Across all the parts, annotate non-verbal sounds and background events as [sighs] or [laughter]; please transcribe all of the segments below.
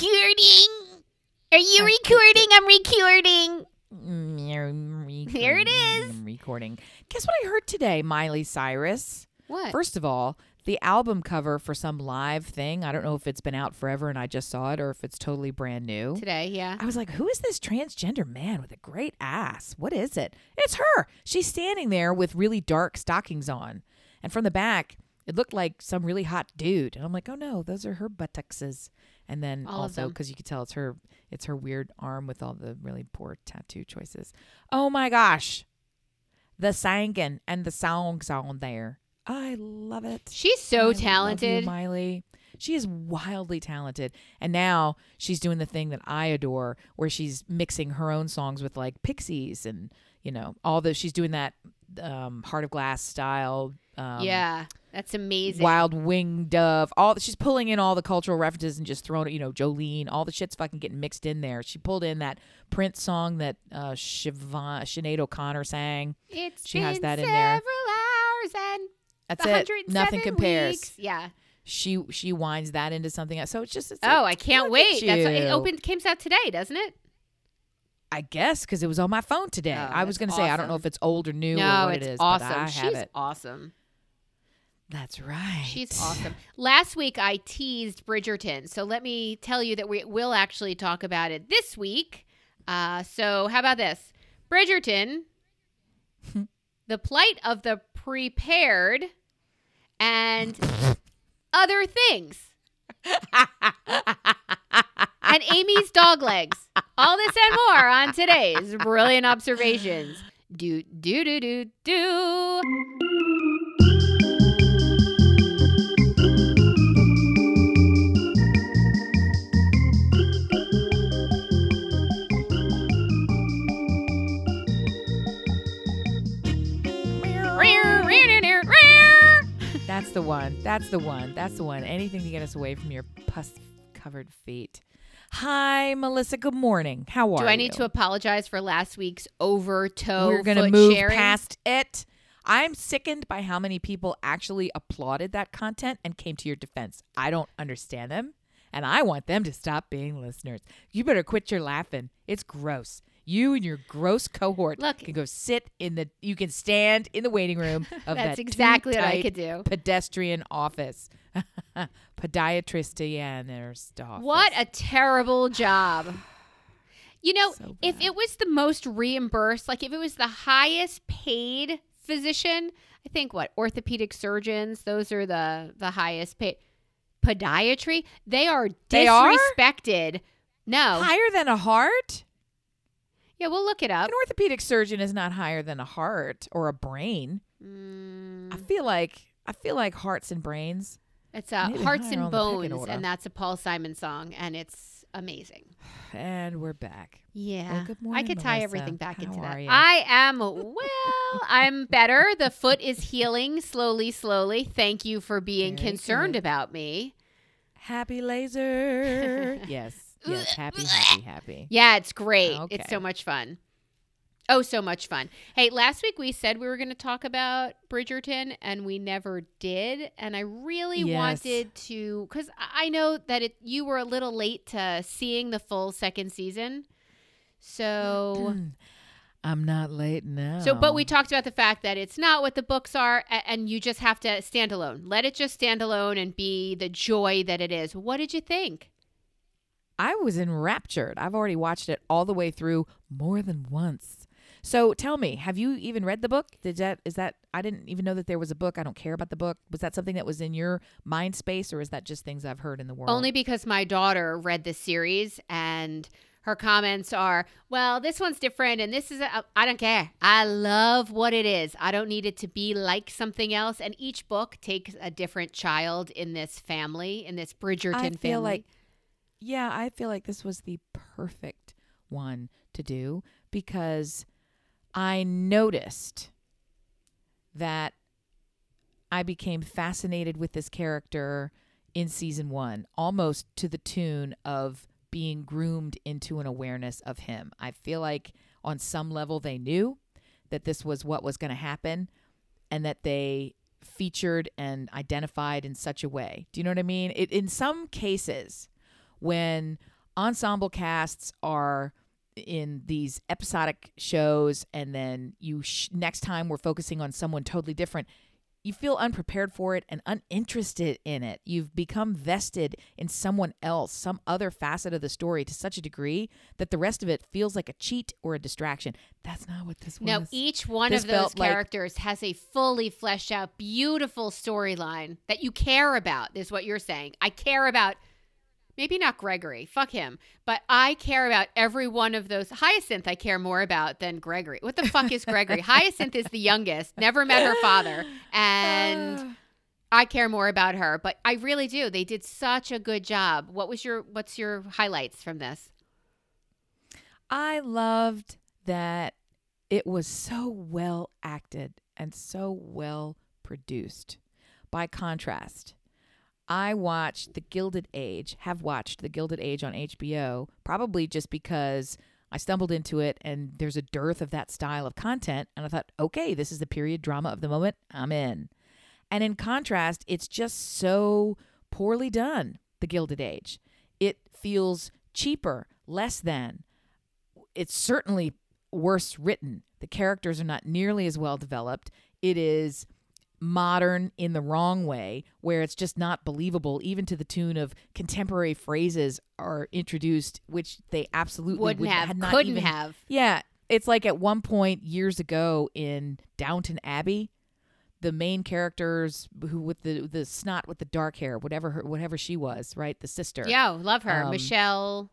recording? Are you recording? I'm recording. Mm, Here it is. I'm recording. Guess what I heard today, Miley Cyrus? What? First of all, the album cover for some live thing. I don't know if it's been out forever and I just saw it or if it's totally brand new. Today, yeah. I was like, who is this transgender man with a great ass? What is it? It's her. She's standing there with really dark stockings on. And from the back, it looked like some really hot dude. And I'm like, oh no, those are her buttocks. And then All also because you could tell it's her it's her weird arm with all the really poor tattoo choices. Oh my gosh. The singing and the songs on there. I love it. She's I so you, talented. Miley. She is wildly talented. And now she's doing the thing that I adore where she's mixing her own songs with like Pixies and, you know, all the she's doing that um Heart of Glass style um yeah, that's amazing. Wild Wing Dove, all she's pulling in all the cultural references and just throwing it, you know, Jolene, all the shit's fucking getting mixed in there. She pulled in that Prince song that uh Siobhan, Sinead O'Connor sang. It's she has that in there. several hours and That's it. Nothing compares. weeks. Yeah. She she winds that into something else. So it's just it's Oh, like, I can't wait. at That's it you. opened came out today, doesn't it? I guess because it was on my phone today. Oh, I was going to say I don't know if it's old or new no, or what it's it is, awesome. but I have She's it. awesome. That's right. She's awesome. Last week I teased Bridgerton, so let me tell you that we will actually talk about it this week. Uh, so how about this, Bridgerton? [laughs] the plight of the prepared and other things. and Amy's dog legs. All this and more on today's brilliant observations. Do do do do do. The one. That's the one. That's the one. Anything to get us away from your pus covered feet. Hi, Melissa. Good morning. How are you? Do? I need to apologize for last week's over toe We're gonna move sharing? past it. I'm sickened by how many people actually applauded that content and came to your defense. I don't understand them, and I want them to stop being listeners. You better quit your laughing. It's gross. You and your gross cohort Look- can go sit in the. You can stand in the waiting room [laughs] of That's that exactly what I could do. Pedestrian office, [laughs] podiatristianer's office. What a terrible job. [sighs] You know, So if it was the most reimbursed, like if it was the highest paid physician, I think what orthopedic surgeons, those are the the highest paid. Podiatry, they are They are? disrespected. No, higher than a heart? Yeah, we'll look it up. An orthopedic surgeon is not higher than a heart or a brain. Mm, I feel like I feel like hearts and brains. it's uh, Hearts and on the pecking Bones, and that's a Paul Simon song, and it's amazing. And we're back. Yeah. good I could tie Melissa. everything back How into that. are ya? I am well, I'm better. The foot is healing slowly, slowly. Thank you for being Very concerned good. about me. Happy laser. [laughs] yes. Yes. Happy, happy, happy. Yeah, it's great. It's so much fun. Oh, so much fun. Hey, last week we said we were going to talk about Bridgerton and we never did. And I really Yes. wanted to, because I know that it, you were a little late to seeing the full second season. So. [clears throat] I'm not late now. So, but we talked about the fact that it's not what the books are, and you just have to stand alone. Let it just stand alone and be the joy that it is. What did you think? I was enraptured. I've already watched it all the way through more than once. So tell me, have you even read the book? Did that is that I didn't even know that there was a book. I don't care about the book. Was that something that was in your mind space or is that just things I've heard in the world? Only because my daughter read this series and her comments are, well, this one's different and this is, I I don't care. I love what it is. I don't need it to be like something else. And each book takes a different child in this family, in this Bridgerton I family. feel like yeah, I feel like this was the perfect one to do because I noticed that I became fascinated with this character in season 1 almost to the tune of being groomed into an awareness of him. I feel like on some level they knew that this was what was going to happen and that they featured and identified in such a way. Do you know what I mean? It, in some cases, when ensemble casts are in these episodic shows and then you sh- next time we're focusing on someone totally different you feel unprepared for it and uninterested in it. You've become vested in someone else, some other facet of the story to such a degree that the rest of it feels like a cheat or a distraction. That's not what this was. No, each one This of those felt like- characters has a fully fleshed out, beautiful storyline that you care about, is what you're saying. I care about, maybe not Gregory, fuck him, but I care about every one of those. Hyacinth, I care more about than Gregory. What the fuck is Gregory? [laughs] Hyacinth is the youngest, never met her father, and. Uh. I care more about her, but I really do. They did such a good job. What was your what's your highlights from this? I loved that it was so well acted and so well produced. By contrast, I watched The Gilded Age, have watched The Gilded Age on HBO, probably just because I stumbled into it and there's a dearth of that style of content. And I thought, okay, this is the period drama of the moment. I'm in. And in contrast, it's just so poorly done, The Gilded Age. It feels cheaper, less than. It's certainly worse written. The characters are not nearly as well developed. It is modern in the wrong way, where it's just not believable, even to the tune of contemporary phrases are introduced, which they absolutely Wouldn't would- have, couldn't even- have. yeah, it's like at one point years ago in Downton Abbey, the main characters who with the the snot with the dark hair, whatever her, whatever she was, right, the sister. Yeah, love her, Um, Michelle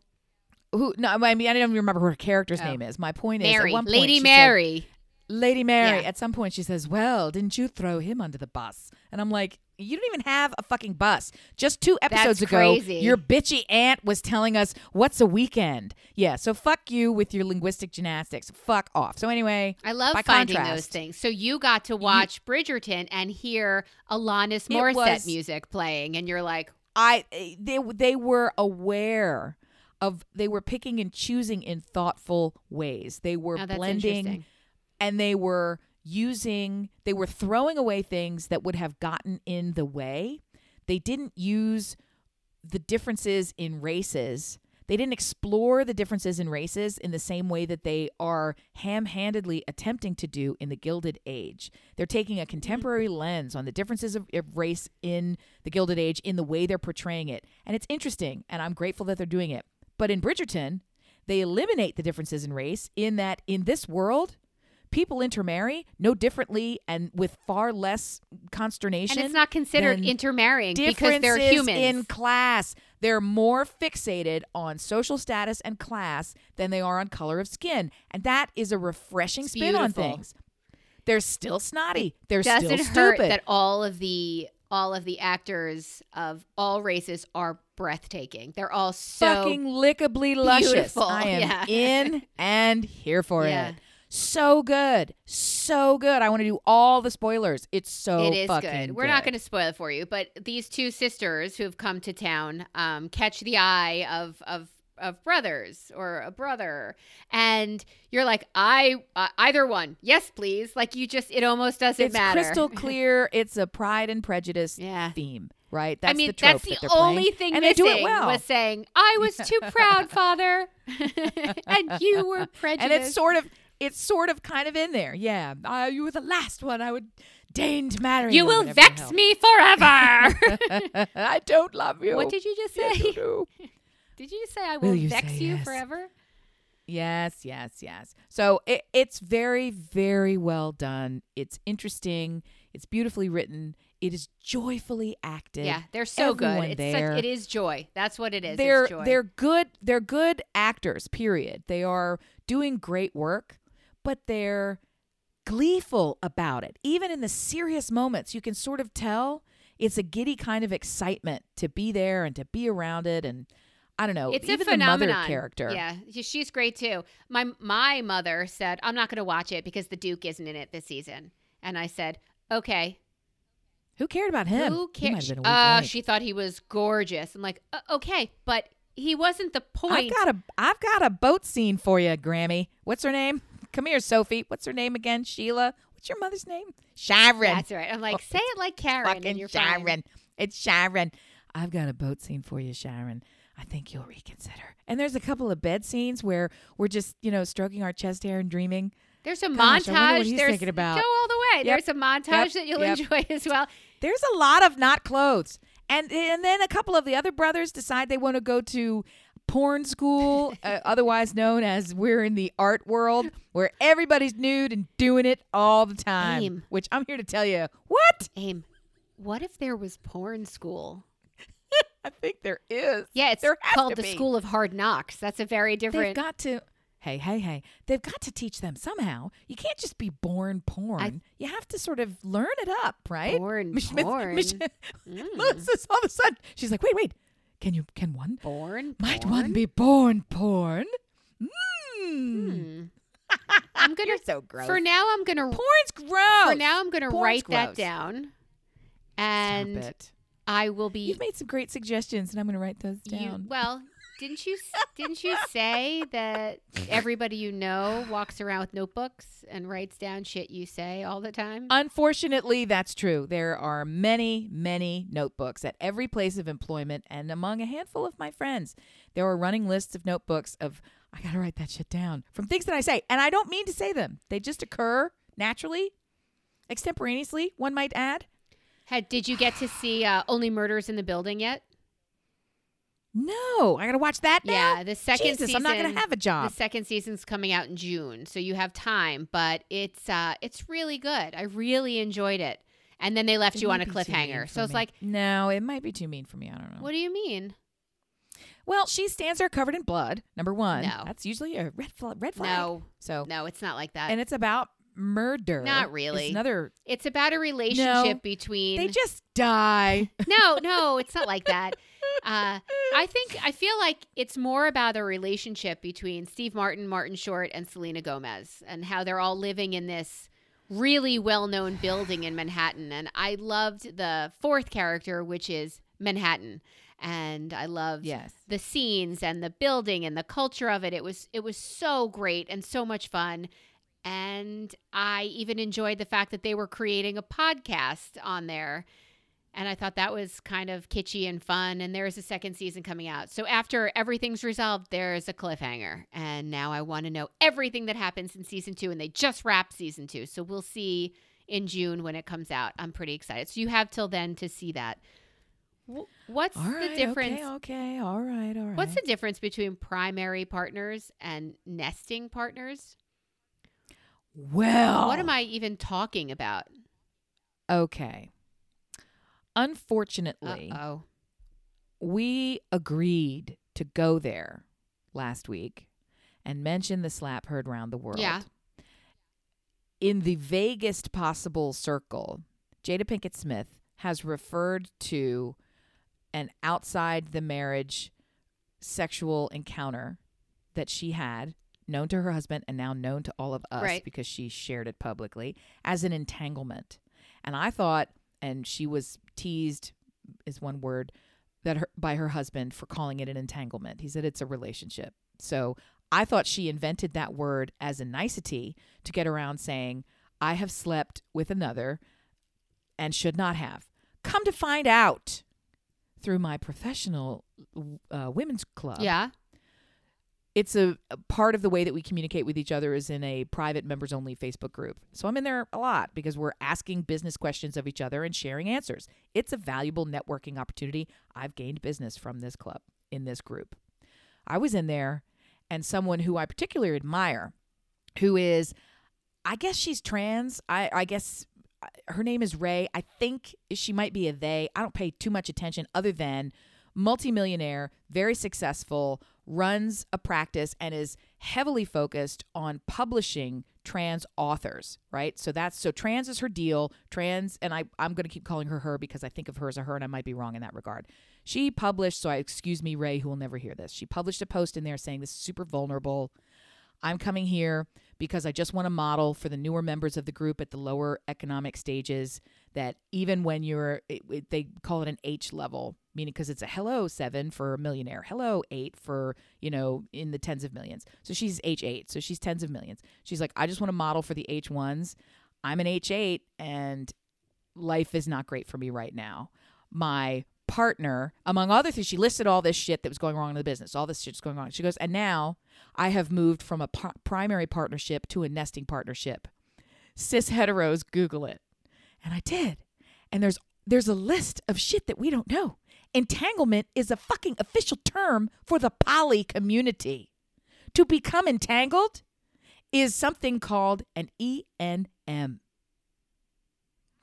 Who? No, I mean I don't even remember who her character's Oh. name is. My point is, at one point Lady she said- Mary. Lady Mary. Yeah. At some point, she says, "Well, didn't you throw him under the bus?" And I'm like, "You don't even have a fucking bus. Just two episodes That's ago, crazy. your bitchy aunt was telling us what's a weekend. Yeah, so fuck you with your linguistic gymnastics. Fuck off. So anyway, I love finding those things. So you got to watch Bridgerton and hear Alanis Morissette was- music playing, and you're like, I they they were aware of they were picking and choosing in thoughtful ways. They were Oh, blending. And they were using they were throwing away things that would have gotten in the way. They didn't use the differences in races. They didn't explore the differences in races in the same way that they are ham-handedly attempting to do in the Gilded Age. They're taking a contemporary lens on the differences of, of race in the Gilded Age in the way they're portraying it. And it's interesting, and I'm grateful that they're doing it. But in Bridgerton, they eliminate the differences in race in that in this world, people intermarry no differently and with far less consternation. and it's not considered intermarrying because they're humans. in class. They're more fixated on social status and class than they are on color of skin, and that is a refreshing spin on things. They're still snotty. They're Does still it hurt stupid. that all of the all of the actors of all races are breathtaking? They're all so fucking lickably luscious. beautiful. I am [laughs] Yeah. in and here for Yeah. it. So good, so good. I want to do all the spoilers. It's so it is fucking good. We're not going to spoil it for you, but these two sisters who have come to town um, catch the eye of of of brothers or a brother, and you're like, I uh, either one, yes, please. Like you just, it almost doesn't It's matter. crystal [laughs] clear. It's a Pride and Prejudice Yeah. theme, right? That's I mean, the trope that's the that only playing, thing and they do it well. was saying, "I was too proud, [laughs] father, [laughs] and you were prejudiced." and it's sort of, it's sort of kind of in there. Yeah, uh, you were the last one I would deign to marry. you will vex hell. me forever. [laughs] I don't love you. what did you just Yes, say? you do. [laughs] Did you just say I Will will, you vex you yes? forever? Yes, yes, yes. So it, it's very, very well done. It's interesting. It's beautifully written. It is joyfully acted. Yeah, they're so good. It's there. such, it is joy. That's what it is. they're it's joy. they're good. They're good actors. Period. They are doing great work, but they're gleeful about it. Even in the serious moments, you can sort of tell it's a giddy kind of excitement to be there and to be around it. And I don't know. it's even a phenomenon. the mother character. Yeah, she's great too. My my mother said, "I'm not going to watch it because the Duke isn't in it this season." And I said, "Okay, Who cared about him? who He might cares?" have been a weak Uh, she thought he was gorgeous. I'm like, uh, "Okay, but he wasn't the point. I've got a I've got a boat scene for you, Grammy. What's her name? Come here, Sophie. What's her name again? Sheila. What's your mother's name? Sharon. That's right. I'm like, oh, say it like Karen, and Fucking Sharon. fine. It's Sharon. I've got a boat scene for you, Sharon. I think you'll reconsider. And there's a couple of bed scenes where we're just, you know, stroking our chest hair and dreaming. There's a Gosh, montage. There's thinking about. go all the way. Yep. There's a montage Yep. that you'll Yep. enjoy [laughs] as well. There's a lot of not clothes. And and then a couple of the other brothers decide they want to go to porn school, uh, [laughs] otherwise known as we're in the art world, where everybody's nude and doing it all the time. Aim. Which I'm here to tell you, what? Aim. What if there was porn school? [laughs] I think there is. Yeah, it's called the be. School of Hard Knocks. That's a very different. They've got to. Hey, hey, hey! They've got to teach them somehow. You can't just be born porn. you have to sort of learn it up, right? Born Mich- porn. Mich- [laughs] Mm. All of a sudden. She's like, wait, wait. Can you? Can one? born. Might porn? one be born porn? Mm. Hmm. I'm gonna You're so gross. for now. I'm gonna Porn's gross. for now. I'm gonna Porn's write that gross. down, Stop and it. I will be. You've made some great suggestions, and I'm going to write those you- down. well, didn't you [laughs] didn't you say that everybody you know walks around with notebooks and writes down shit you say all the time? Unfortunately, that's true. There are many, many notebooks at every place of employment and among a handful of my friends. There are running lists of notebooks of, I got to write that shit down from things that I say. And I don't mean to say them, they just occur naturally, extemporaneously, one might add. Had did you get to see uh, Only Murders in the Building yet? No, I got to watch that now. Yeah, the second Jesus, season. I'm not going to have a job. The second season's coming out in June, so you have time. But it's uh, it's really good. I really enjoyed it. And then they left It you on a might be too mean cliffhanger. So it's like, no, it might be too mean for me. I don't know. what do you mean? Well, she stands there covered in blood. Number one, No. that's usually a red flag. Red flag. No, So, no, it's not like that. and it's about murder. Not It's really. another. it's about a relationship No, between. They just die. [laughs] no, no, it's not like that. Uh, I think I feel like it's more about a relationship between Steve Martin, Martin Short, and Selena Gomez, and how they're all living in this really well-known building in Manhattan. And I loved the fourth character, which is Manhattan, and I loved yes. the scenes and the building and the culture of it. It was it was so great and so much fun. And I even enjoyed the fact that they were creating a podcast on there. And I thought that was kind of kitschy and fun. And there's a second season coming out. So after everything's resolved, there's a cliffhanger. And now I want to know everything that happens in season two. And they just wrapped season two. So we'll see in June when it comes out. I'm pretty excited. So you have till then to see that. What's the difference? Okay. Okay. All right. All right. What's the difference between primary partners and nesting partners? Well? What am I even talking about? Okay. Unfortunately, oh. we agreed to go there last week and mention the slap heard round the world. Yeah. In the vaguest possible circle, Jada Pinkett Smith has referred to an outside the marriage sexual encounter that she had, known to her husband and now known to all of us Right. because she shared it publicly, as an entanglement. And I thought, and she was teased, is one word, that her, by her husband for calling it an entanglement. He said it's a relationship. So I thought she invented that word as a nicety to get around saying, I have slept with another and should not have. Come to find out through my professional uh, women's club. Yeah. It's a, a part of the way that we communicate with each other is in a private members only Facebook group. So I'm in there a lot because we're asking business questions of each other and sharing answers. It's a valuable networking opportunity. I've gained business from this club in this group. I was in there and someone who I particularly admire, who is, I guess she's trans. I, I guess uh, her name is Ray. I think she might be a they. I don't pay too much attention other than multimillionaire, very successful, runs a practice and is heavily focused on publishing trans authors, right? So that's so trans is her deal. Trans and I I'm going to keep calling her her because I think of her as a her and I might be wrong in that regard. She published, so I excuse me Ray who will never hear this. She published a post in there saying this is super vulnerable. I'm coming here because I just want to model for the newer members of the group at the lower economic stages that even when you're, it, it- they call it an H level, meaning because it's a hello seven for a millionaire, hello eight for, you know, in the tens of millions. So she's H8, so she's tens of millions. She's like, I just want to model for the H1s. I'm an H8 and life is not great for me right now. My partner, among other things, she listed all this shit that was going wrong in the business. All this shit's going on. She goes, and now I have moved from a primary partnership to a nesting partnership. Cis heteros, Google it. And I did. And there's there's a list of shit that we don't know. Entanglement is a fucking official term for the poly community. To become entangled is something called an ENM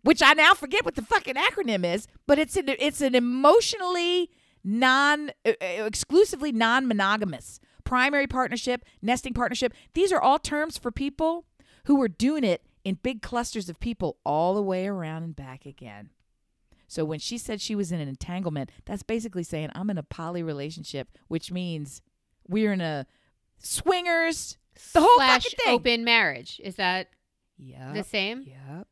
which I now forget what the fucking acronym is, but it's an it's an emotionally non uh, exclusively non-monogamous primary partnership, nesting partnership. These are all terms for people who are doing it in big clusters of people all the way around and back again. So when she said she was in an entanglement, that's basically saying I'm in a poly relationship, which means we're in a swingers the whole Slash fucking thing. open marriage. Is that the same? Yep.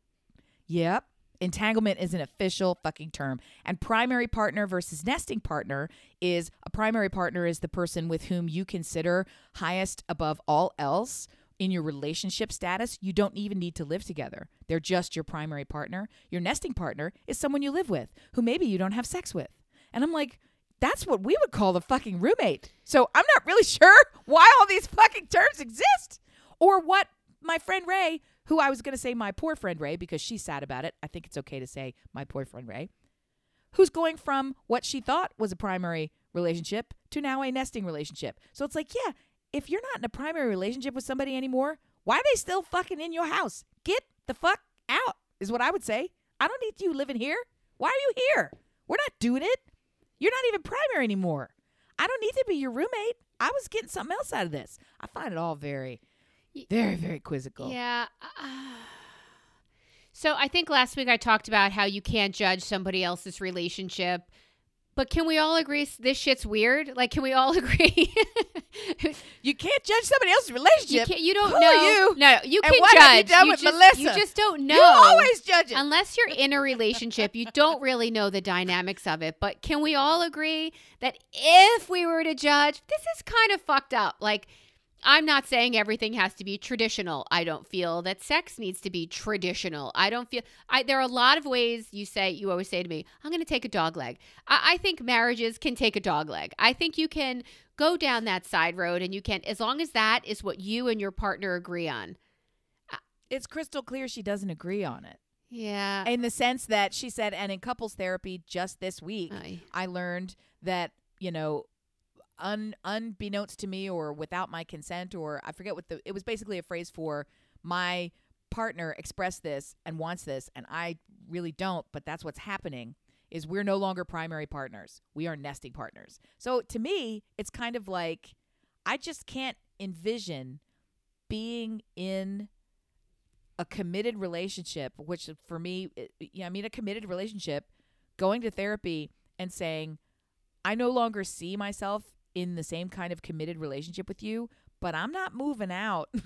Yep. Entanglement is an official fucking term. And primary partner versus nesting partner is a primary partner is the person with whom you consider highest above all else in your relationship status. You don't even need to live together. They're just your primary partner. Your nesting partner is someone you live with who maybe you don't have sex with. And I'm like, that's what we would call the fucking roommate. So I'm not really [laughs] sure why all these fucking terms exist or what my friend Ray, who I was going to say my poor friend Ray because she's sad about it. I think it's okay to say my poor friend Ray, who's going from what she thought was a primary relationship to now a nesting relationship. So it's like, yeah, if you're not in a primary relationship with somebody anymore, why are they still fucking in your house? Get the fuck out, is what I would say. I don't need you living here. Why are you here? We're not doing it. You're not even primary anymore. I don't need to be your roommate. I was getting something else out of this. I find it all very, very, very quizzical. Yeah. uh, so I think last week I talked about how you can't judge somebody else's relationship. But can we all agree this shit's weird? Like, can we all [laughs] agree? You can't judge somebody else's you relationship. can't. You don't Who know. you? No, you can what judge. have you done with just, Melissa? You just don't know. You always judge it. Unless you're in a relationship, you don't really know the dynamics of it. But can we all agree that if we were to judge, this is kind of fucked up? Like, I'm not saying everything has to be traditional. I don't feel that sex needs to be traditional. I don't feel I there are a lot of ways you say you always say to me, I'm gonna take a dog leg. I, I think marriages can take a dog leg. I think you can go down that side road and you can as long as that is what you and your partner agree on. it's crystal clear she doesn't agree on it. Yeah. In the sense that she said, and in couples therapy just this week, I- I learned that, you know, un, unbeknownst to me or without my consent, or I forget what the, it was basically a phrase for my partner expressed this and wants this, and I really don't, but that's what's happening. Is we're no longer primary partners. We are nesting partners. So to me, it's kind of like I just can't envision being in a committed relationship, which for me, it, yeah, I mean, a committed relationship, going to therapy and saying, I no longer see myself in the same kind of committed relationship with you, but I'm not moving out. [laughs]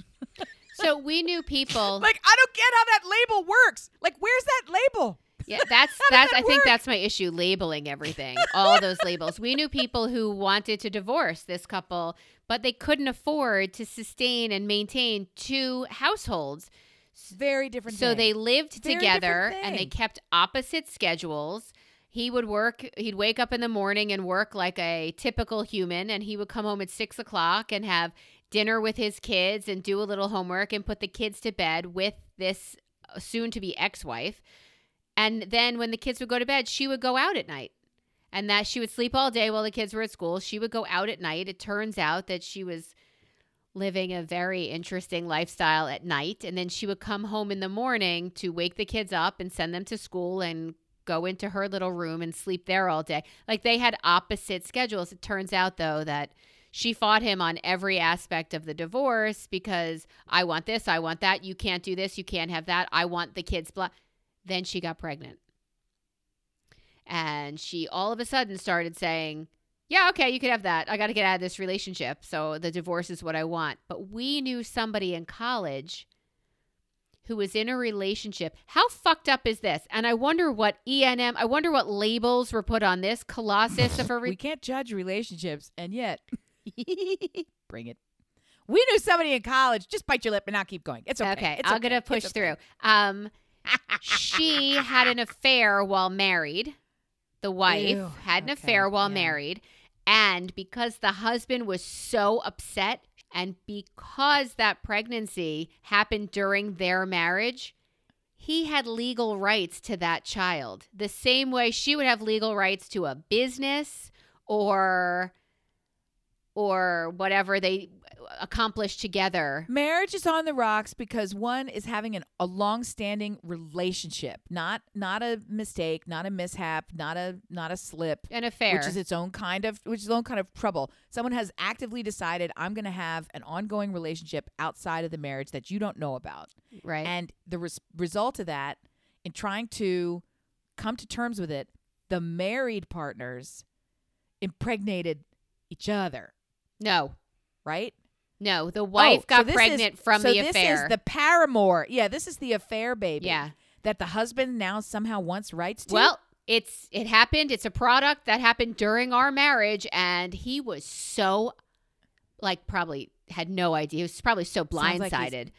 So we knew people. [laughs] like, I don't get how that label works. Like, where's that label? Yeah, that's [laughs] that's. that I think that's my issue. Labeling everything, all those labels. We knew people who wanted to divorce this couple, but they couldn't afford to sustain and maintain two households. Very different. So thing. they lived Very together and they kept opposite schedules. He would work, he'd wake up in the morning and work like a typical human, and he would come home at six o'clock and have dinner with his kids and do a little homework and put the kids to bed with this uh, soon to be ex wife. And then when the kids would go to bed, she would go out at night. And that she would sleep all day while the kids were at school. She would go out at night. It turns out that she was living a very interesting lifestyle at night. And then she would come home in the morning to wake the kids up and send them to school and go into her little room and sleep there all day. Like they had opposite schedules. It turns out, though, that she fought him on every aspect of the divorce because I want this, I want that. You can't do this, you can't have that. I want the kids. Blah. Then she got pregnant. And she all of a sudden started saying, yeah, okay, you could have that. I got to get out of this relationship. So the divorce is what I want. But we knew somebody in college who was in a relationship. How fucked up is this? And I wonder what ENM, I wonder what labels were put on this colossus of a [laughs] we can't judge relationships, and yet, [laughs] bring it. We knew somebody in college. Just bite your lip and not keep going. It's okay. Okay, It's I'm okay. gonna push It's through. okay. Um, she [laughs] had an affair while married. the wife, Ew, had an okay, affair while yeah. married. And because the husband was so upset, and because that pregnancy happened during their marriage, he had legal rights to that child. The same way she would have legal rights to a business or or whatever they accomplished together. Marriage is on the rocks because one is having an, a long-standing relationship, not not a mistake, not a mishap, not a not a slip, An affair. which is its own kind of which is its own kind of trouble. Someone has actively decided I'm going to have an ongoing relationship outside of the marriage that you don't know about. right. And the res- result of that, in trying to come to terms with it, the married partners impregnated each other, no. right? No, the oh, wife Oh, so got is- pregnant from so the this affair. is the paramour. Yeah, this is the affair baby. yeah. That the husband now somehow wants rights to. Well, it's it happened. It's a product that happened during our marriage, and he was so, like, probably had no idea. He was probably so Sounds like blindsided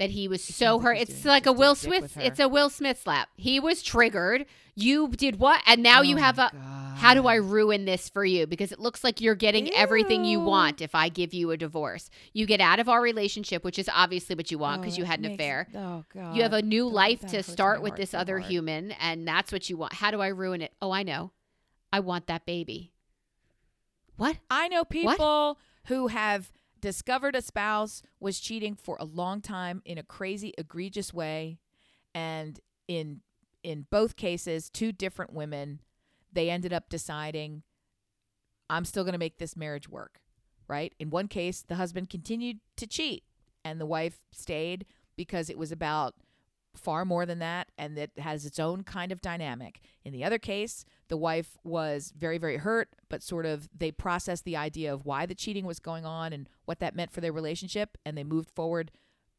that he was so like hurt. It's like a Will Smith. It's a Will Smith slap. He was triggered. You did what? And now you Oh have my a. How do I ruin this for you? Because it looks like you're getting everything you want if I give you a divorce. You get out of our relationship, which is obviously what you want Oh, because you had an makes- affair. Oh god. You have a new God, life that to start with this so other hard. human, and that's what you want. How do I ruin it? Oh, I know. I want that baby. What? I know people who have discovered a spouse was cheating for a long time in a crazy egregious way and in in both cases two different women they ended up deciding I'm still going to make this marriage work, right? In one case the husband continued to cheat and the wife stayed because it was about far more than that and that has its own kind of dynamic. In the other case, the wife was very very hurt, but sort of they processed the idea of why the cheating was going on and what that meant for their relationship and they moved forward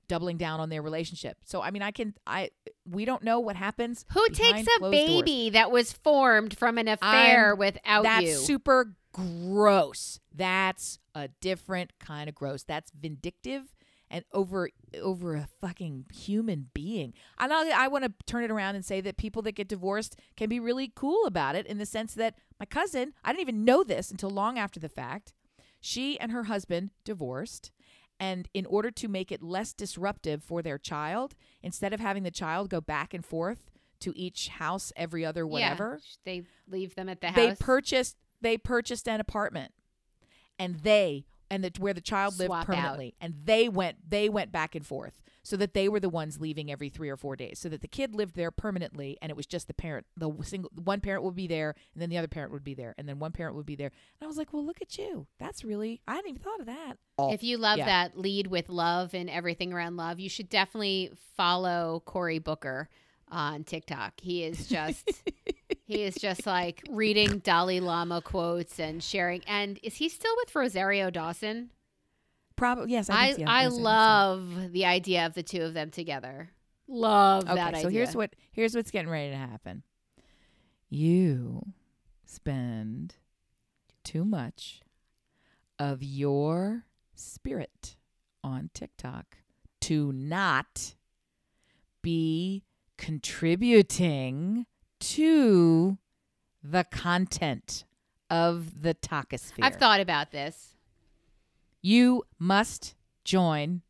doubling down on their relationship. So I mean I can I we don't know what happens Who takes a closed doors. baby that was formed from an affair I'm- without That's you? super gross. That's a different kind of gross. That's vindictive and over over a fucking human being. I know I want to turn it around and say that people that get divorced can be really cool about it in the sense that my cousin, I didn't even know this until long after the fact. She and her husband divorced and in order to make it less disruptive for their child, instead of having the child go back and forth to each house every other whatever, Yeah, they leave them at the house. they purchased they purchased an apartment and they and the, where the child lived Swap out. permanently and they went they went back and forth so that they were the ones leaving every 3 or 4 days so that the kid lived there permanently and it was just the parent the single one parent would be there and then the other parent would be there and then one parent would be there and I was like well look at you that's really I hadn't even thought of that if you love Yeah. that lead with love and everything around love, you should definitely follow Cory Booker on TikTok. He is just [laughs] he is just like reading Dalai Lama quotes and sharing. And is he still with Rosario Dawson? probably yes I I I think so. love the idea of the two of them together. Love okay, that so idea. here's what here's what's getting ready to happen. You spend too much of your spirit on TikTok to not be contributing to the content of the Talkosphere. I've thought about this. you must join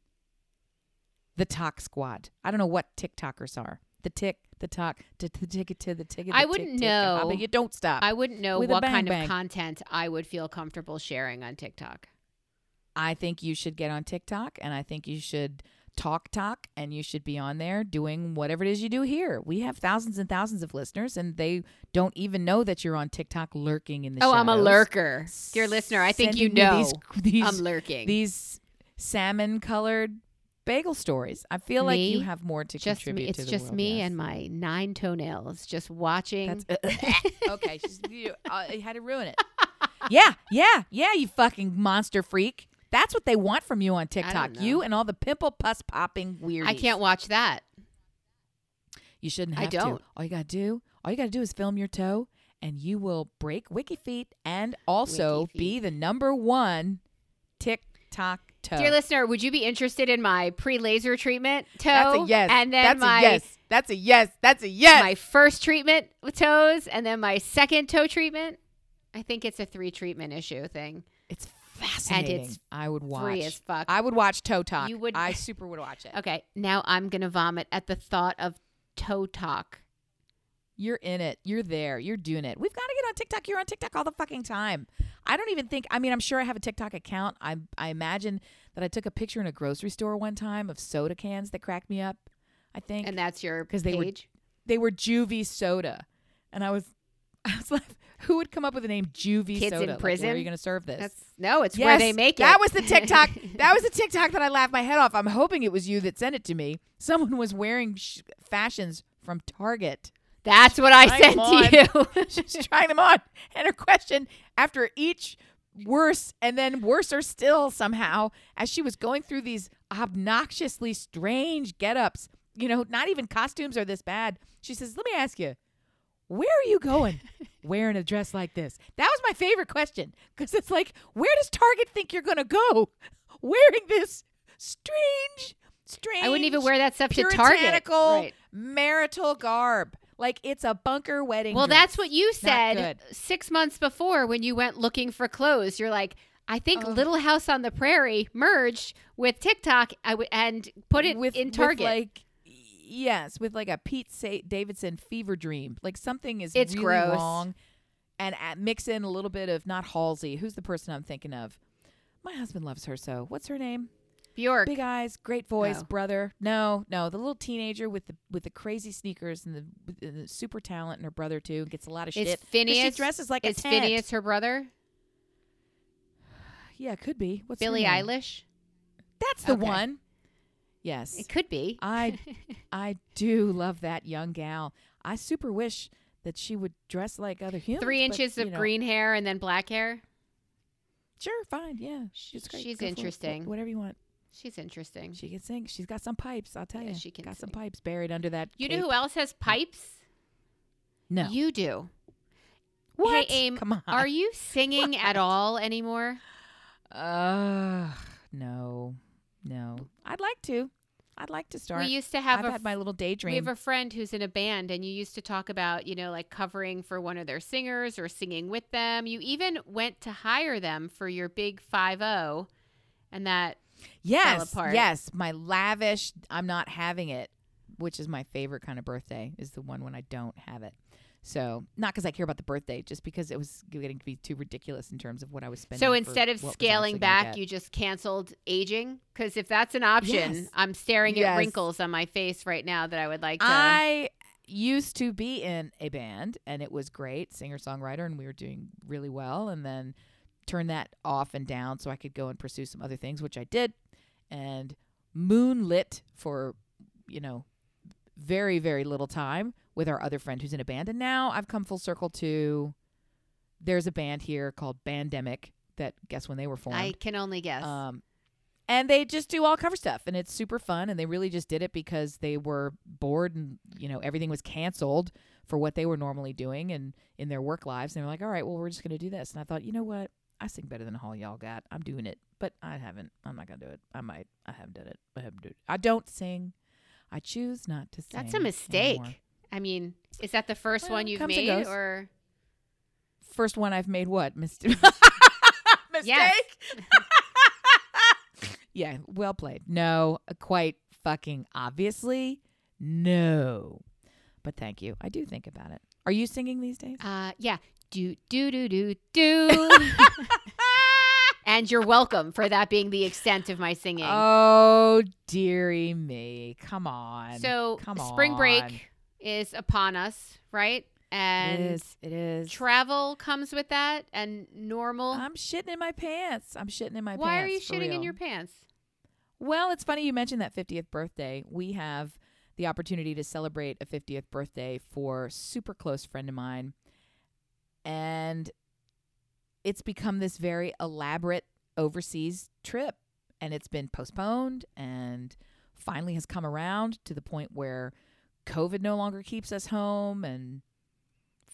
the Talk Squad. I don't know what TikTokers are. The tick, the talk, the the ticket to the ticket. I wouldn't tick, uh, know. but you don't stop. I wouldn't know what kind of content I would feel comfortable sharing on TikTok. I think you should get on TikTok and I think you should talk talk and you should be on there doing whatever it is you do here. We have thousands and thousands of listeners and they don't even know that you're on TikTok lurking in the Oh, I'm a shadows. lurker. Dear listener, I think you Sending me know these, [laughs] these, I'm lurking. these salmon colored bagel stories. I feel like you have more to just contribute me. It's to the just world, me yes. and my nine toenails just watching. That's [laughs] [laughs] okay. She's, you, uh, you had to ruin it. yeah, yeah, yeah. You fucking monster freak. That's what they want from you on TikTok. You and all the pimple pus popping weirdies. I can't watch that. You shouldn't I don't. to. All you gotta do, all you gotta do is film your toe, and you will break Wiki Feet and also Wiki be the number one TikTok toe. Dear listener, would you be interested in my pre-laser treatment toe? That's a yes. And then That's a yes. That's a yes. That's a yes. My first treatment with toes, and then my second toe treatment. I think it's a three treatment issue thing. Fascinating. it's I would watch. Free as fuck. I would watch Toe Talk. You would- I [laughs] super would watch it. okay, now I'm gonna vomit at the thought of toe talk. You're in it. You're there. You're doing it. We've got to get on TikTok. You're on TikTok all the fucking time. I don't even think. I mean, I'm sure I have a TikTok account. I I imagine that I took a picture in a grocery store one time of soda cans that cracked me up. I think And that's your 'Cause they were- they were Juvie soda, and I was [laughs] I was like, who would come up with the name Juvie Kids in soda? Like, where prison? are you going to serve this? That's no, it's where they make it. That was the TikTok. [laughs] that was the TikTok that I laughed my head off. I'm hoping it was you that sent it to me. Someone was wearing sh- fashions from Target. That's what I sent to you. [laughs] She's trying them on. And her question after each worse and then worser still somehow as she was going through these obnoxiously strange get-ups, you know, not even costumes are this bad. She says, "Let me ask you, where are you [laughs] going wearing a dress like this?" That was my favorite question because it's like, where does Target think you're going to go [laughs] wearing this strange strange I wouldn't even wear that stuff to Target. Right. marital garb. Like it's a bunker wedding. Well, dress. that's what you said six months before when you went looking for clothes. You're like, I think. Little House on the Prairie merged with TikTok and put it with in with, Target. like yes, with like a Pete Sa- Davidson fever dream. Like something is It's really gross. wrong, and at, mix in a little bit of not Halsey. Who's the person I'm thinking of? My husband loves her so. What's her name? Bjork. Big eyes, great voice, Oh. brother. No, no, the little teenager with the with the crazy sneakers and the, the super talent, and her brother too gets a lot of Is shit. Finneas She dresses like is a tent. Finneas her brother? Yeah, could be. What's Billie? Eilish? That's the Okay. one. Yes. It could be. I [laughs] I do love that young gal. I super wish that she would dress like other humans. Three inches you of know, green hair and then black hair. Sure, fine, yeah. She's great. she's Go it. Interesting. Whatever you want. She's interesting. She can sing. She's got some pipes. I'll tell Yeah, you. she can got some pipes buried under that. You know who else has pipes? No. You do. what? Hey, Aim, Come on. Are you singing at all anymore? Uh, no, no. I'd like to. I'd like to start. We used to have I've a had my little daydream. We have a friend who's in a band, and you used to talk about, you know, like covering for one of their singers or singing with them. You even went to hire them for your big five zero, and that, yes, apart. yes. My lavish. I'm not having it, which is my favorite kind of birthday. Is the one when I don't have it. So not because I care about the birthday, just because it was getting to be too ridiculous in terms of what I was spending. so instead of scaling back, you just canceled aging? Because if that's an option, Yes. I'm staring Yes. at wrinkles on my face right now that I would like to. I used to be in a band and it was great, singer songwriter, and we were doing really well. And then turned that off and down so I could go and pursue some other things, which I did, and moonlit for you know very very little time with our other friend who's in a band. And now I've come full circle to there's a band here called Bandemic that guess when they were formed. I can only guess. Um, and they just do all cover stuff, and it's super fun. And they really just did it because they were bored, and you know everything was canceled for what they were normally doing and in their work lives. And they were like, "All right, well, we're just gonna do this." And I thought, you know what? I sing better than all y'all got. I'm doing it, but I haven't. I'm not gonna do it. I might. I haven't done it. I haven't done it. I don't sing. I choose not to sing. That's a mistake. anymore. I mean, is that the first Well, one you've made, or First one I've made. What [laughs] mistake? mistake. [laughs] Yeah, well played. No, quite fucking obviously, no. But thank you. I do think about it. Are you singing these days? uh, yeah, do do do do do. [laughs] and you're welcome for that being the extent of my singing. Oh, dearie me. Come on. so come spring on. break is upon us, right? And it is. It is. travel comes with that, and normal. I'm shitting in my pants. I'm shitting in my Why pants. are you shitting in your pants? Well, it's funny you mentioned that 50th birthday. We have the opportunity to celebrate a 50th birthday for a super close friend of mine. And it's become this very elaborate overseas trip and it's been postponed and finally has come around to the point where COVID no longer keeps us home and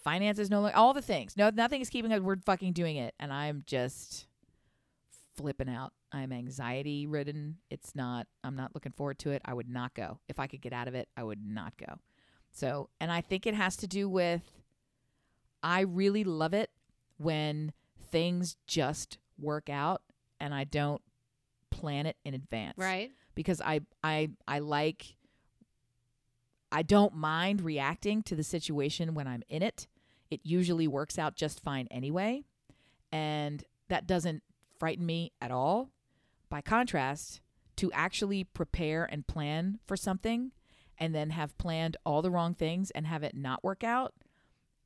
finances no longer all the things. No nothing is keeping us we're fucking doing it and I'm just flipping out. I'm anxiety ridden. It's not, I'm not looking forward to it. I would not go. If I could get out of it, I would not go. So, and I think it has to do with, I really love it when things just work out and I don't plan it in advance. Right. Because I, I, I like, I don't mind reacting to the situation when I'm in it. It usually works out just fine anyway. And that doesn't frighten me at all. By contrast, to actually prepare and plan for something and then have planned all the wrong things and have it not work out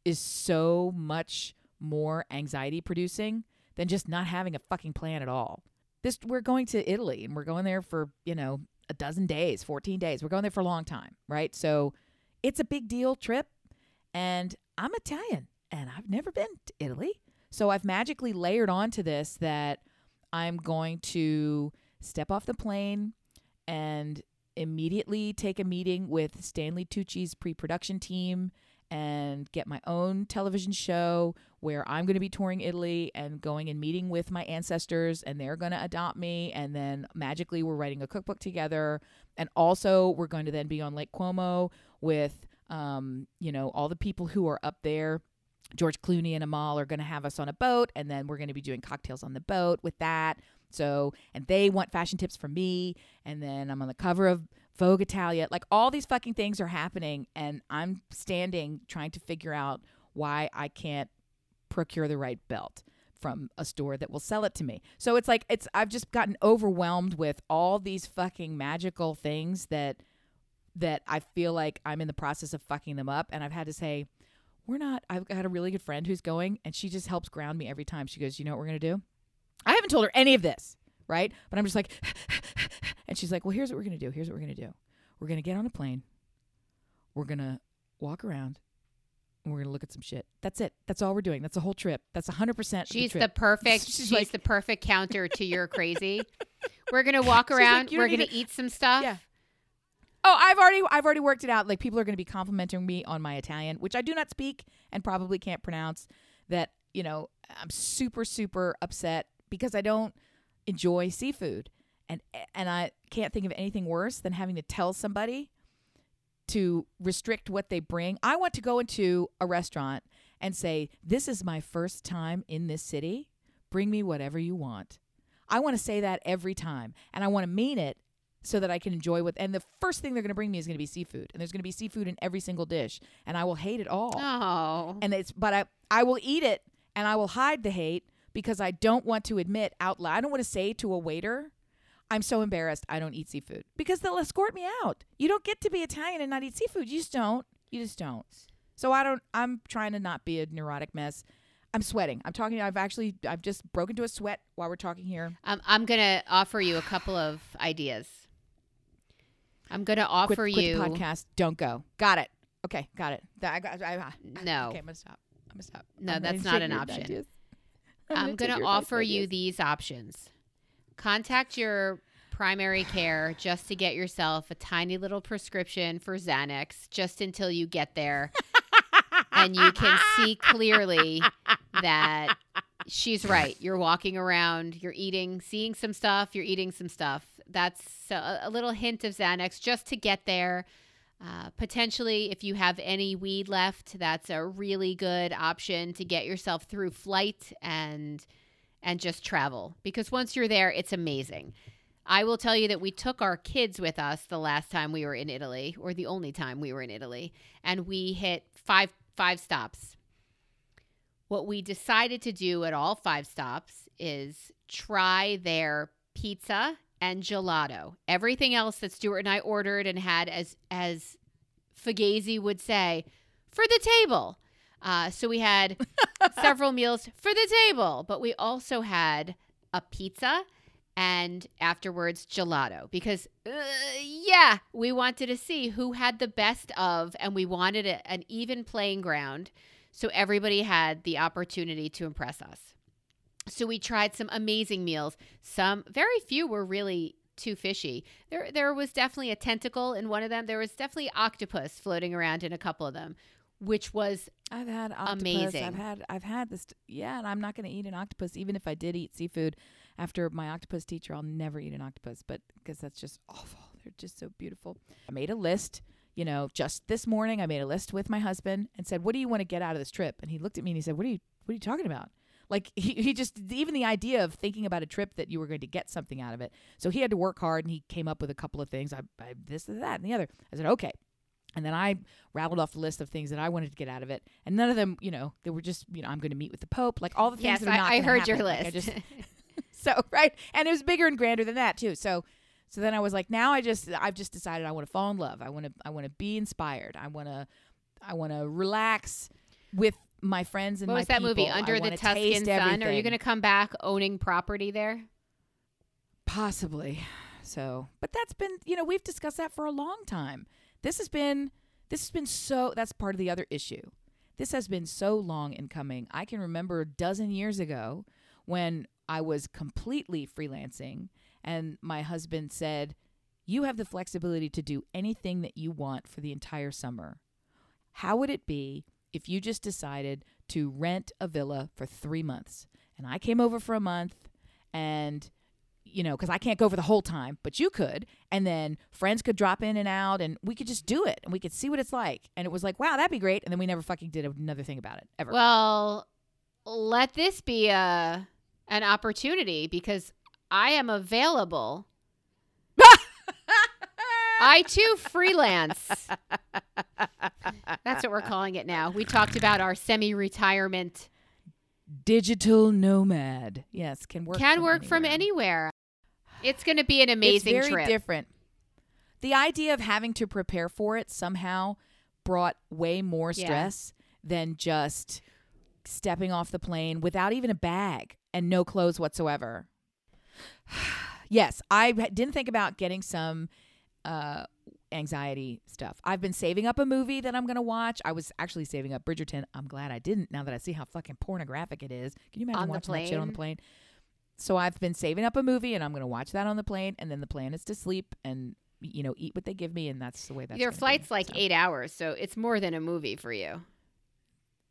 is so much more anxiety producing than just not having a fucking plan at all. This we're going to Italy and we're going there for, you know, a dozen days, 14 days. We're going there for a long time, right? So it's a big deal trip and I'm Italian and I've never been to Italy. So I've magically layered onto this that I'm going to step off the plane and immediately take a meeting with Stanley Tucci's pre-production team and get my own television show where I'm going to be touring Italy and going and meeting with my ancestors and they're going to adopt me and then magically we're writing a cookbook together. And also we're going to then be on Lake Como with um, you know all the people who are up there. George Clooney and Amal are going to have us on a boat, and then we're going to be doing cocktails on the boat with that. So, and they want fashion tips from me, and then I'm on the cover of Vogue Italia. Like all these fucking things are happening, and I'm standing trying to figure out why I can't procure the right belt from a store that will sell it to me. So it's like it's I've just gotten overwhelmed with all these fucking magical things that that I feel like I'm in the process of fucking them up and I've had to say we're not I've got a really good friend who's going and she just helps ground me every time. She goes, "You know what we're going to do?" I haven't told her any of this, right? But I'm just like [laughs] and she's like, "Well, here's what we're going to do. Here's what we're going to do. We're going to get on a plane. We're going to walk around and we're going to look at some shit. That's it. That's all we're doing. That's a whole trip. That's 100% She's the, the perfect. [laughs] She's she's like- the perfect counter to your crazy. [laughs] We're gonna walk She's like, around. We're gonna even- eat some stuff. Yeah. Oh, I've already I've already worked it out. Like people are going to be complimenting me on my Italian, which I do not speak and probably can't pronounce. That you know I'm super super upset because I don't enjoy seafood, and and I can't think of anything worse than having to tell somebody to restrict what they bring. I want to go into a restaurant and say, "This is my first time in this city. Bring me whatever you want." I want to say that every time, and I want to mean it so that I can enjoy what. And the first thing they're going to bring me is going to be seafood, and there's going to be seafood in every single dish, and I will hate it all. Oh. And it's but I I will eat it, and I will hide the hate because I don't want to admit out loud. I don't want to say to a waiter. I'm so embarrassed I don't eat seafood because they'll escort me out. You don't get to be Italian and not eat seafood. You just don't. You just don't. So I don't I'm trying to not be a neurotic mess. I'm sweating. I'm talking I've actually I've just broken into a sweat while we're talking here. Um, I'm gonna offer you a couple of ideas. I'm gonna offer quit, quit you. the podcast. Don't go. Got it. Okay, got it. That, I got. I, I, No. Okay, I'm gonna stop. I'm gonna stop. No, I'm that's not an option. ideas. I'm take gonna offer you these options. Contact your primary care just to get yourself a tiny little prescription for Xanax just until you get there and you can see clearly that she's right. You're walking around, you're eating, seeing some stuff, you're eating some stuff. That's a, a little hint of Xanax just to get there. Uh, potentially, if you have any weed left, that's a really good option to get yourself through flight and and just travel. Because once you're there, it's amazing. I will tell you that we took our kids with us the last time we were in Italy, or the only time we were in Italy, and we hit five five stops. What we decided to do at all five stops is try their pizza and gelato. Everything else that Stuart and I ordered and had as as Fugazi would say, for the table. Uh, so we had [laughs] several meals for the table, but we also had a pizza and afterwards gelato because uh, yeah we wanted to see who had the best of and we wanted a, an even playing ground so everybody had the opportunity to impress us so we tried some amazing meals some very few were really too fishy there there was definitely a tentacle in one of them there was definitely octopus floating around in a couple of them which was I've had octopus. Amazing. I've had I've had this. Yeah, and I'm not going to eat an octopus even if I did eat seafood. after my octopus teacher, I'll never eat an octopus, but because that's just awful. They're just so beautiful. I made a list. You know, just this morning, I made a list with my husband and said, "What do you want to get out of this trip?" And he looked at me and he said, "What are you What are you talking about?" Like he, he just even the idea of thinking about a trip that you were going to get something out of it. So he had to work hard and he came up with a couple of things. I, I this and that and the other. I said, "Okay." And then I rattled off the list of things that I wanted to get out of it, and none of them, you know, they were just, you know, I'm going to meet with the Pope, like all the things yes, that are not. I, I gonna heard your happen. Like, list. I just [laughs] [laughs] so right, and it was bigger and grander than that too. So, so then I was like, now I just, I've just decided I want to fall in love. I want to, I want to be inspired. I want to, I want to relax with my friends and what my was that movie? people. I Under the Tuscan Sun. Are you going to come back owning property there? Possibly. So, but that's been, you know, we've discussed that for a long time. This has been, this has been so, that's part of the other issue. This has been so long in coming. I can remember a dozen years ago when I was completely freelancing and my husband said, You have the flexibility to do anything that you want for the entire summer. How would it be if you just decided to rent a villa for three months? And I came over for a month and you know, because I can't go for the whole time, but you could. And then friends could drop in and out, and we could just do it, and we could see what it's like. And it was like, wow, that'd be great. And then we never fucking did another thing about it ever. Well, let this be a an opportunity because I am available. I too freelance. That's what we're calling it now. We talked about our semi-retirement. Digital nomad, yes, can work. Can from work from anywhere. anywhere. It's going to be an amazing it's very trip. different. The idea of having to prepare for it somehow brought way more Yeah. stress than just stepping off the plane without even a bag and no clothes whatsoever. [sighs] yes, I didn't think about getting some uh, anxiety stuff. I've been saving up a movie that I'm going to watch. I was actually saving up Bridgerton. I'm glad I didn't now that I see how fucking pornographic it is. Can you imagine watching that shit on the plane? plane? So I've been saving up a movie and I'm going to watch that on the plane and then the plan is to sleep and you know eat what they give me and that's the way that's Your gonna be. flight's like So, eight hours, so it's more than a movie for you.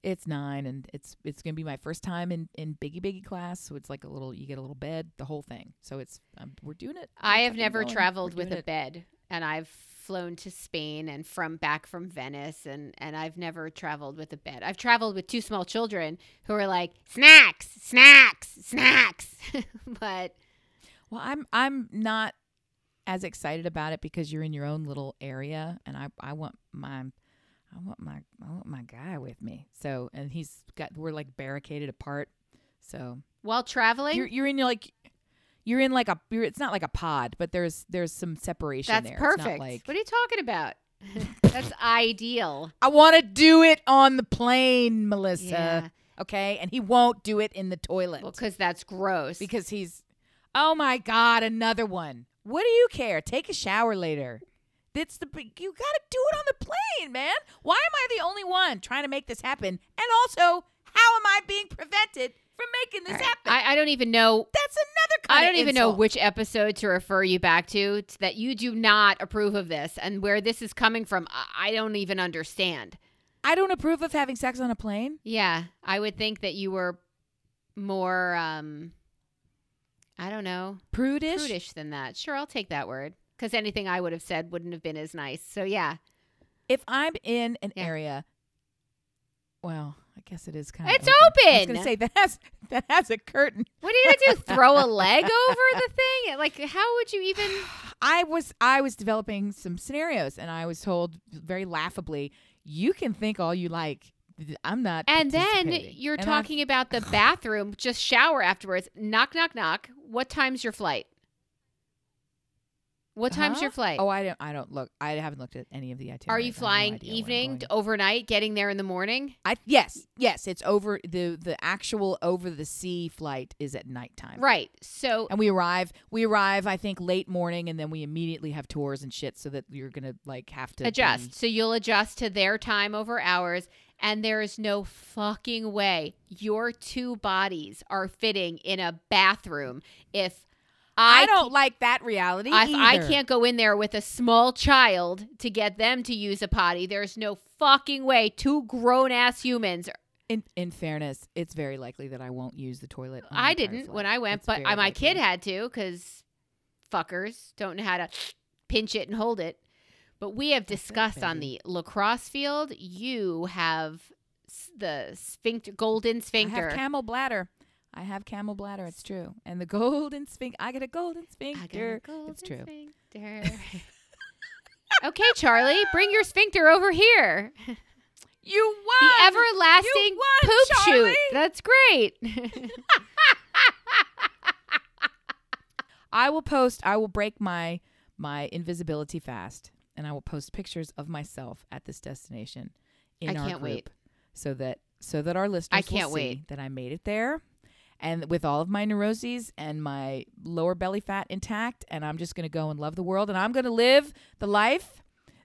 It's 9 and it's it's going to be my first time in in biggie biggie class so it's like a little you get a little bed the whole thing. So it's um, we're doing it. I have never going. traveled with a it. bed, and I've flown to Spain and from back from Venice, and and I've never traveled with a bed. I've traveled with two small children who are like snacks, snacks, snacks, [laughs] but Well, I'm I'm not as excited about it because you're in your own little area, and I I want my I want my I want my guy with me. So and he's got we're like barricaded apart. So while traveling, you're you're in your like you're in like a you're, it's not like a pod, but there's there's some separation that's there. Perfect. like what are you talking about? [laughs] that's ideal. I want to do it on the plane, Melissa. Yeah. Okay, and he won't do it in the toilet. Well, because that's gross. because he's oh my god another one what do you care take a shower later That's the you gotta do it on the plane man why am i the only one trying to make this happen and also how am i being prevented from making this right. happen I, I don't even know. that's another kind I don't even know which episode to refer you back to. It's that you do not approve of this, and where this is coming from, I, don't even understand. i don't approve of having sex on a plane Yeah, I would think that you were more um I don't know, prudish, prudish than that. Sure, I'll take that word cuz anything I would have said wouldn't have been as nice. So yeah. if i'm in an Yeah. area well i guess it is kind of It's open. i was gonna say that has [laughs] that has a curtain What are you going to do? [laughs] Throw a leg over the thing? Like how would you even [sighs] I was I was developing some scenarios and I was told very laughably, you can think all you like. I'm not And then you're And talking about the [sighs] bathroom, just shower afterwards. Knock knock knock. What time's your flight? What time's Huh? your uh-huh. flight? Oh, I don't I don't look I haven't looked at any of the itineraries. Are you no flying I'm evening, overnight, getting there in the morning? I yes, yes, it's over the the actual over the sea flight is at nighttime. Right. So And we arrive we arrive I think late morning and then we immediately have tours and shit so that you're going to like have to adjust. be- So you'll adjust to their time over ours. And there is no fucking way your two bodies are fitting in a bathroom if I, I don't like that reality if I can't go in there with a small child to get them to use a potty. There's no fucking way two grown ass humans In in fairness, it's very likely that I won't use the toilet. I didn't when I went, It's but uh, my likely. kid had to because fuckers don't know how to pinch it and hold it. But we have it, discussed on the lacrosse field, you have the sphincter, golden I sphincter. have camel bladder. I have camel bladder. It's true. And the golden sphincter. I got a golden I got a sphincter. golden It's true. sphincter. [laughs] okay, Charlie, bring your sphincter over here. You won. The everlasting won, poop Charlie. shoot. That's great. [laughs] I will post. I will break my my invisibility fast, and I will post pictures of myself at this destination in I our can't group, wait. so that so that our listeners I can't wait. that I made it there, and with all of my neuroses and my lower belly fat intact, and I'm just going to go and love the world, and I'm going to live the life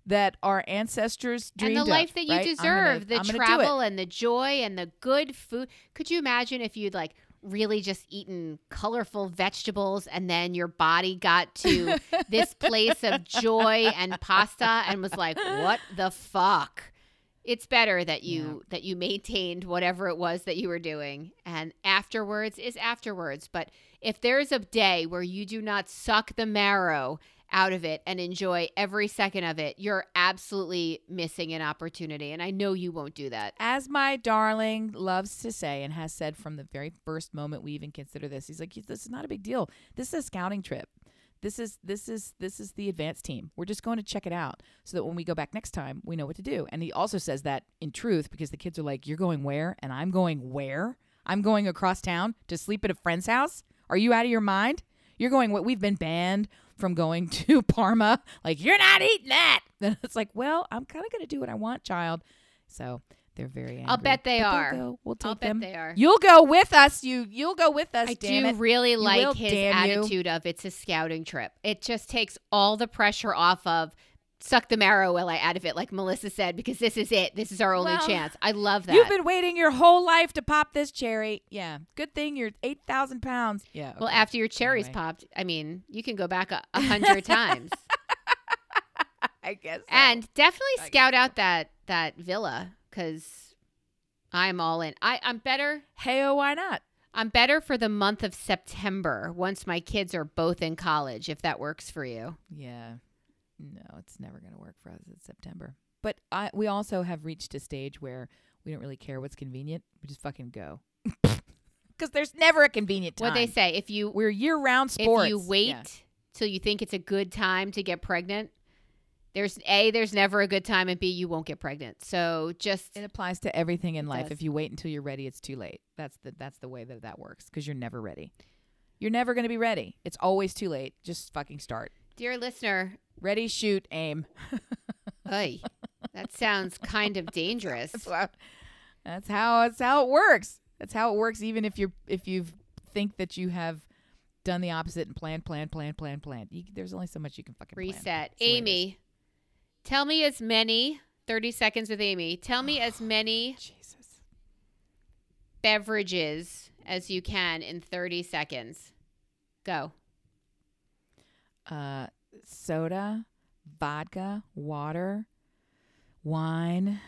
that our ancestors dreamed and the of, life that you right? Gonna- deserve, the gonna it. travel and the joy and the good food. Could you imagine if you'd like really just eaten colorful vegetables and then your body got to [laughs] this place of joy and pasta and was like, "What the fuck?" It's better that you that you maintained whatever it was that you were doing and afterwards is afterwards, but if there's a day where you do not suck the marrow out of it and enjoy every second of it, you're absolutely missing an opportunity. And I know you won't do that. as my darling loves to say and has said from the very first moment we even consider this he's like this is not a big deal this is a scouting trip this is this is this is the advanced team. We're just going to check it out so that when we go back next time we know what to do. And he also says that in truth because the kids are like you're going where? And i'm going where? I'm going across town to sleep at a friend's house? Are you out of your mind? You're going what we've been banned from going [laughs] to parma? Like you're not eating that. Then [laughs] it's like well i'm kind of going to do what i want child. So they're very angry. I'll bet they But are. go. We'll take I'll bet they are. You'll go with us. You you'll go with us. I damn do it. really will, like his damn you. attitude of it's a scouting trip. It just takes all the pressure off of suck the marrow well I out of it, like Melissa said, because this is it. This is our only Well, chance. I love that. You've been waiting your whole life to pop this cherry. Yeah. Good thing you're eight thousand pounds. Yeah. well, after your cherries Anyway. popped, I mean, you can go back a, a hundred [laughs] times. I guess. so. And definitely I guess scout so. out that that villa because I'm all in. I I'm better. hey, oh, why not? I'm better for the month of September once my kids are both in college. If that works for you. Yeah. No, it's never going to work for us in September. But I, we also have reached a stage where we don't really care what's convenient. We just fucking go. [laughs] Because there's never a convenient time. What they say if you We're year-round sports. if you wait Yeah. till you think it's a good time to get pregnant, there's a there's never a good time, and b you won't get pregnant. So just It applies to everything in life. does. If you wait until you're ready, it's too late. That's the that's the way that that works because you're never ready. You're never going to be ready. It's always too late. Just fucking start. dear listener, Ready, shoot, aim. [laughs] ay, that sounds kind of dangerous. That's how, that's how that's how it works. That's how it works. Even if you're if you think that you have done the opposite and plan, plan, plan, plan, plan. You, there's only so much you can fucking. Reset, way. Amy. Tell me as many. 30 seconds with Amy. Tell me as [sighs] many Jesus. beverages as you can in 30 seconds. Go. uh, soda, vodka, water, wine,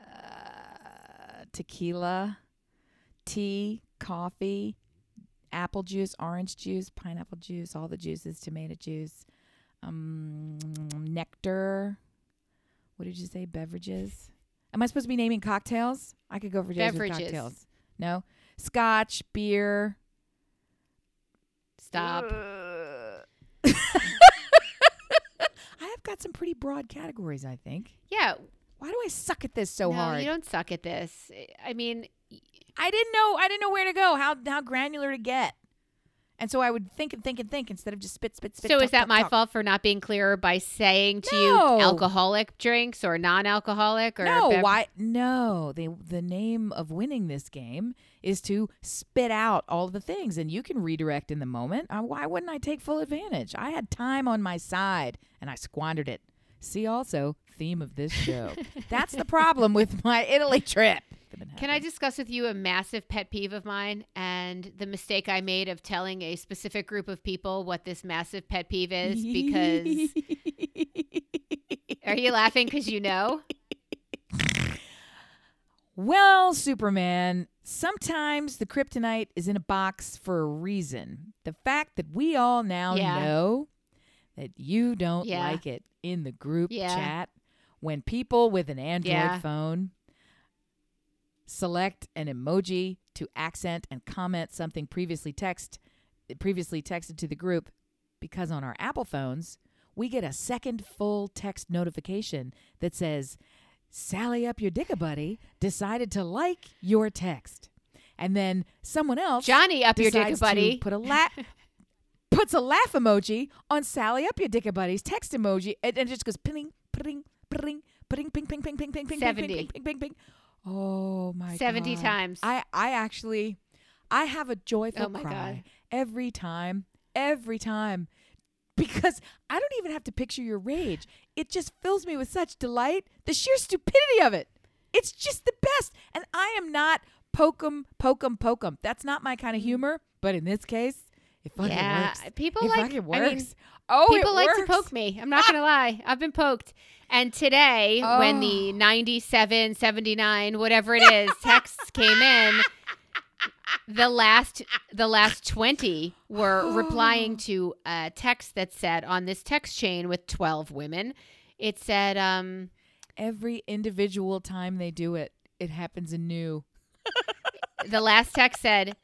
uh, tequila, tea, coffee, apple juice, orange juice, pineapple juice, all the juices, tomato juice, um, nectar. What did you say? Beverages. Am I supposed to be naming cocktails? I could go for days with cocktails. No, scotch, beer. Stop. [laughs] I have got some pretty broad categories, I think. Yeah. Why do I suck at this so no, hard? you don't suck at this. I mean, I didn't know I didn't know where to go, how how granular to get. And so I would think and think and think instead of just spit, spit, spit. so talk, is that talk, my talk. fault for not being clearer by saying to No. you alcoholic drinks or non-alcoholic or No, bev- why? No, the the name of winning this game is to spit out all the things, and you can redirect in the moment. Uh, why wouldn't I take full advantage? I had time on my side, and I squandered it. See, also theme of this [laughs] show. That's the problem with my Italy trip. Can I discuss with you a massive pet peeve of mine and the mistake I made of telling a specific group of people what this massive pet peeve is? Because [laughs] are you laughing because you know? Well, Superman, sometimes the kryptonite is in a box for a reason. The fact that we all now Yeah. know that you don't Yeah. like it in the group Yeah. chat when people with an Android Yeah. phone select an emoji to accent and comment something previously text previously texted to the group because on our Apple phones we get a second full text notification that says Sally up your dicka buddy decided to like your text. And then someone else Johnny up your decides dicka buddy. put a la- [laughs] puts a laugh emoji on Sally up your dicka buddy's text emoji and, and it just goes ping ping ping ping ping ping ping ping ping ping ping 70. ping ping ping ping. Oh my 70 God. times. I I actually I have a joyful Oh my cry God. every time, every time. Because I don't even have to picture your rage. It just fills me with such delight. The sheer stupidity of it. It's just the best. And I am not poke 'em, poke 'em, poke 'em. That's not my kind of mm-hmm. humor. But in this case, it fucking yeah, works. people it like. fucking I mean, works. oh, people it like to poke me. I'm not going to lie. I've been poked. And today, when the Oh. 97, 79, whatever it is, texts came in, the last the last 20 were [gasps] replying to a text that said on this text chain with 12 women, it said um Every individual time they do it, it happens anew. the last text said,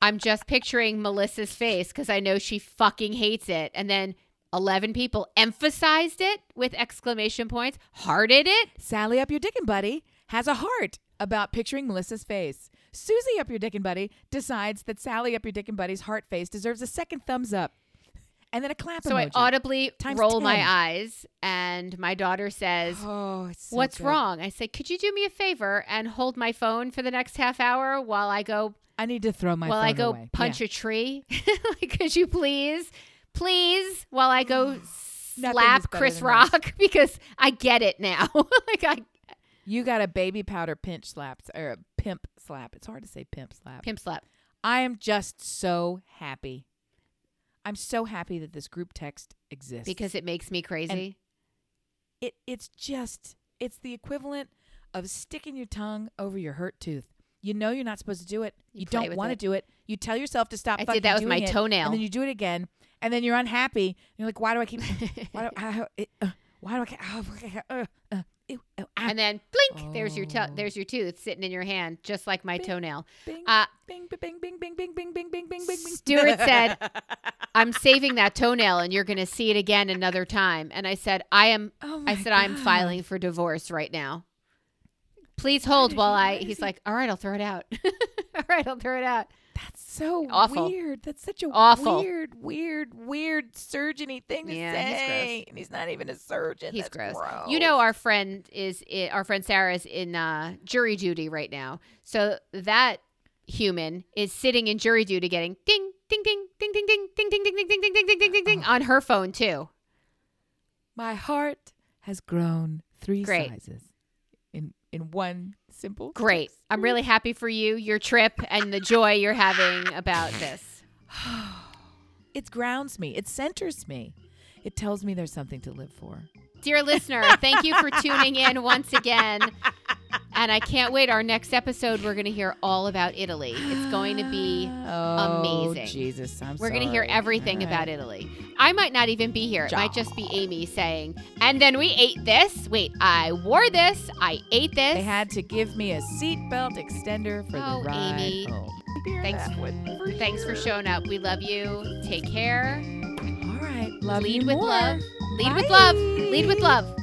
I'm just picturing Melissa's face because I know she fucking hates it. And then 11 people emphasized it with exclamation points, hearted it. Sally up your dickin' buddy has a heart about picturing Melissa's face. Susie up your dickin' buddy decides that Sally up your dickin' buddy's heart face deserves a second thumbs up, and then a clap So I audibly roll my eyes, and my daughter says, oh, it's so What's good. wrong? I say, Could you do me a favor and hold my phone for the next half hour while I go I need to throw my while I go away. punch Yeah. a tree? [laughs] like, could you please, please, while I go [sighs] slap Chris Rock this. [laughs] because I get it now. [laughs] like I You got a baby powder pinch slap or a pimp slap. It's hard to say pimp slap. pimp slap. I am just so happy. I'm so happy that this group text exists because it makes me crazy. it it's just it's the equivalent of sticking your tongue over your hurt tooth. You know you're not supposed to do it. You You, don't want to do it. You tell yourself to stop. I did fucking that with my it, toenail. and then you do it again, and then you're unhappy. And you're like, why do I keep? [laughs] why do I? It, uh, why do I? keep- Oh, uh, uh, ew, oh, ah, and then blink, there's your to- Oh. there's your tooth sitting in your hand, just like my Bing. toenail. bing, Uh, bing, bing, bing, bing, bing, bing, bing, bing, bing, bing. Stuart said, [laughs] "I'm saving that toenail, and you're going to see it again another time." And I said, "I am." Oh I said, "I'm filing for divorce right now." Please hold while I. He's like, "All right, I'll throw it out." All right, I'll throw it out. That's so Awful. weird. That's such a Awful. weird, weird, weird surgeony thing to Yeah, he's say. And he's not even a surgeon. He's That's gross. gross. You know, our friend is i- our friend Sarah is in uh, jury duty right now. So that human is sitting in jury duty, getting ding, ding, ding, ding, ding, ding, ding, ding, ding, ding, ding, ding, ding, ding, ding, ding, ding on her phone too. My heart has grown three Great. sizes in one simple. Great. text. I'm really happy for you, your trip, and the joy you're having about this. [sighs] It grounds me. It centers me. It tells me there's something to live for. Dear listener, thank you for tuning in once again. [laughs] And I can't wait. Our next episode, we're going to hear all about Italy. It's going to be oh, amazing. Jesus, I'm We're going to hear everything All about. Italy. I might not even be here. It might just be Amy saying, and then we ate this. Wait, I wore this. I ate this. They had to give me a seatbelt extender for Oh, the ride Amy. home. Bear Thanks- for Thanks for showing up. We love you. Take care. All right, love Lead with more. love. Lead with love. Lead with love.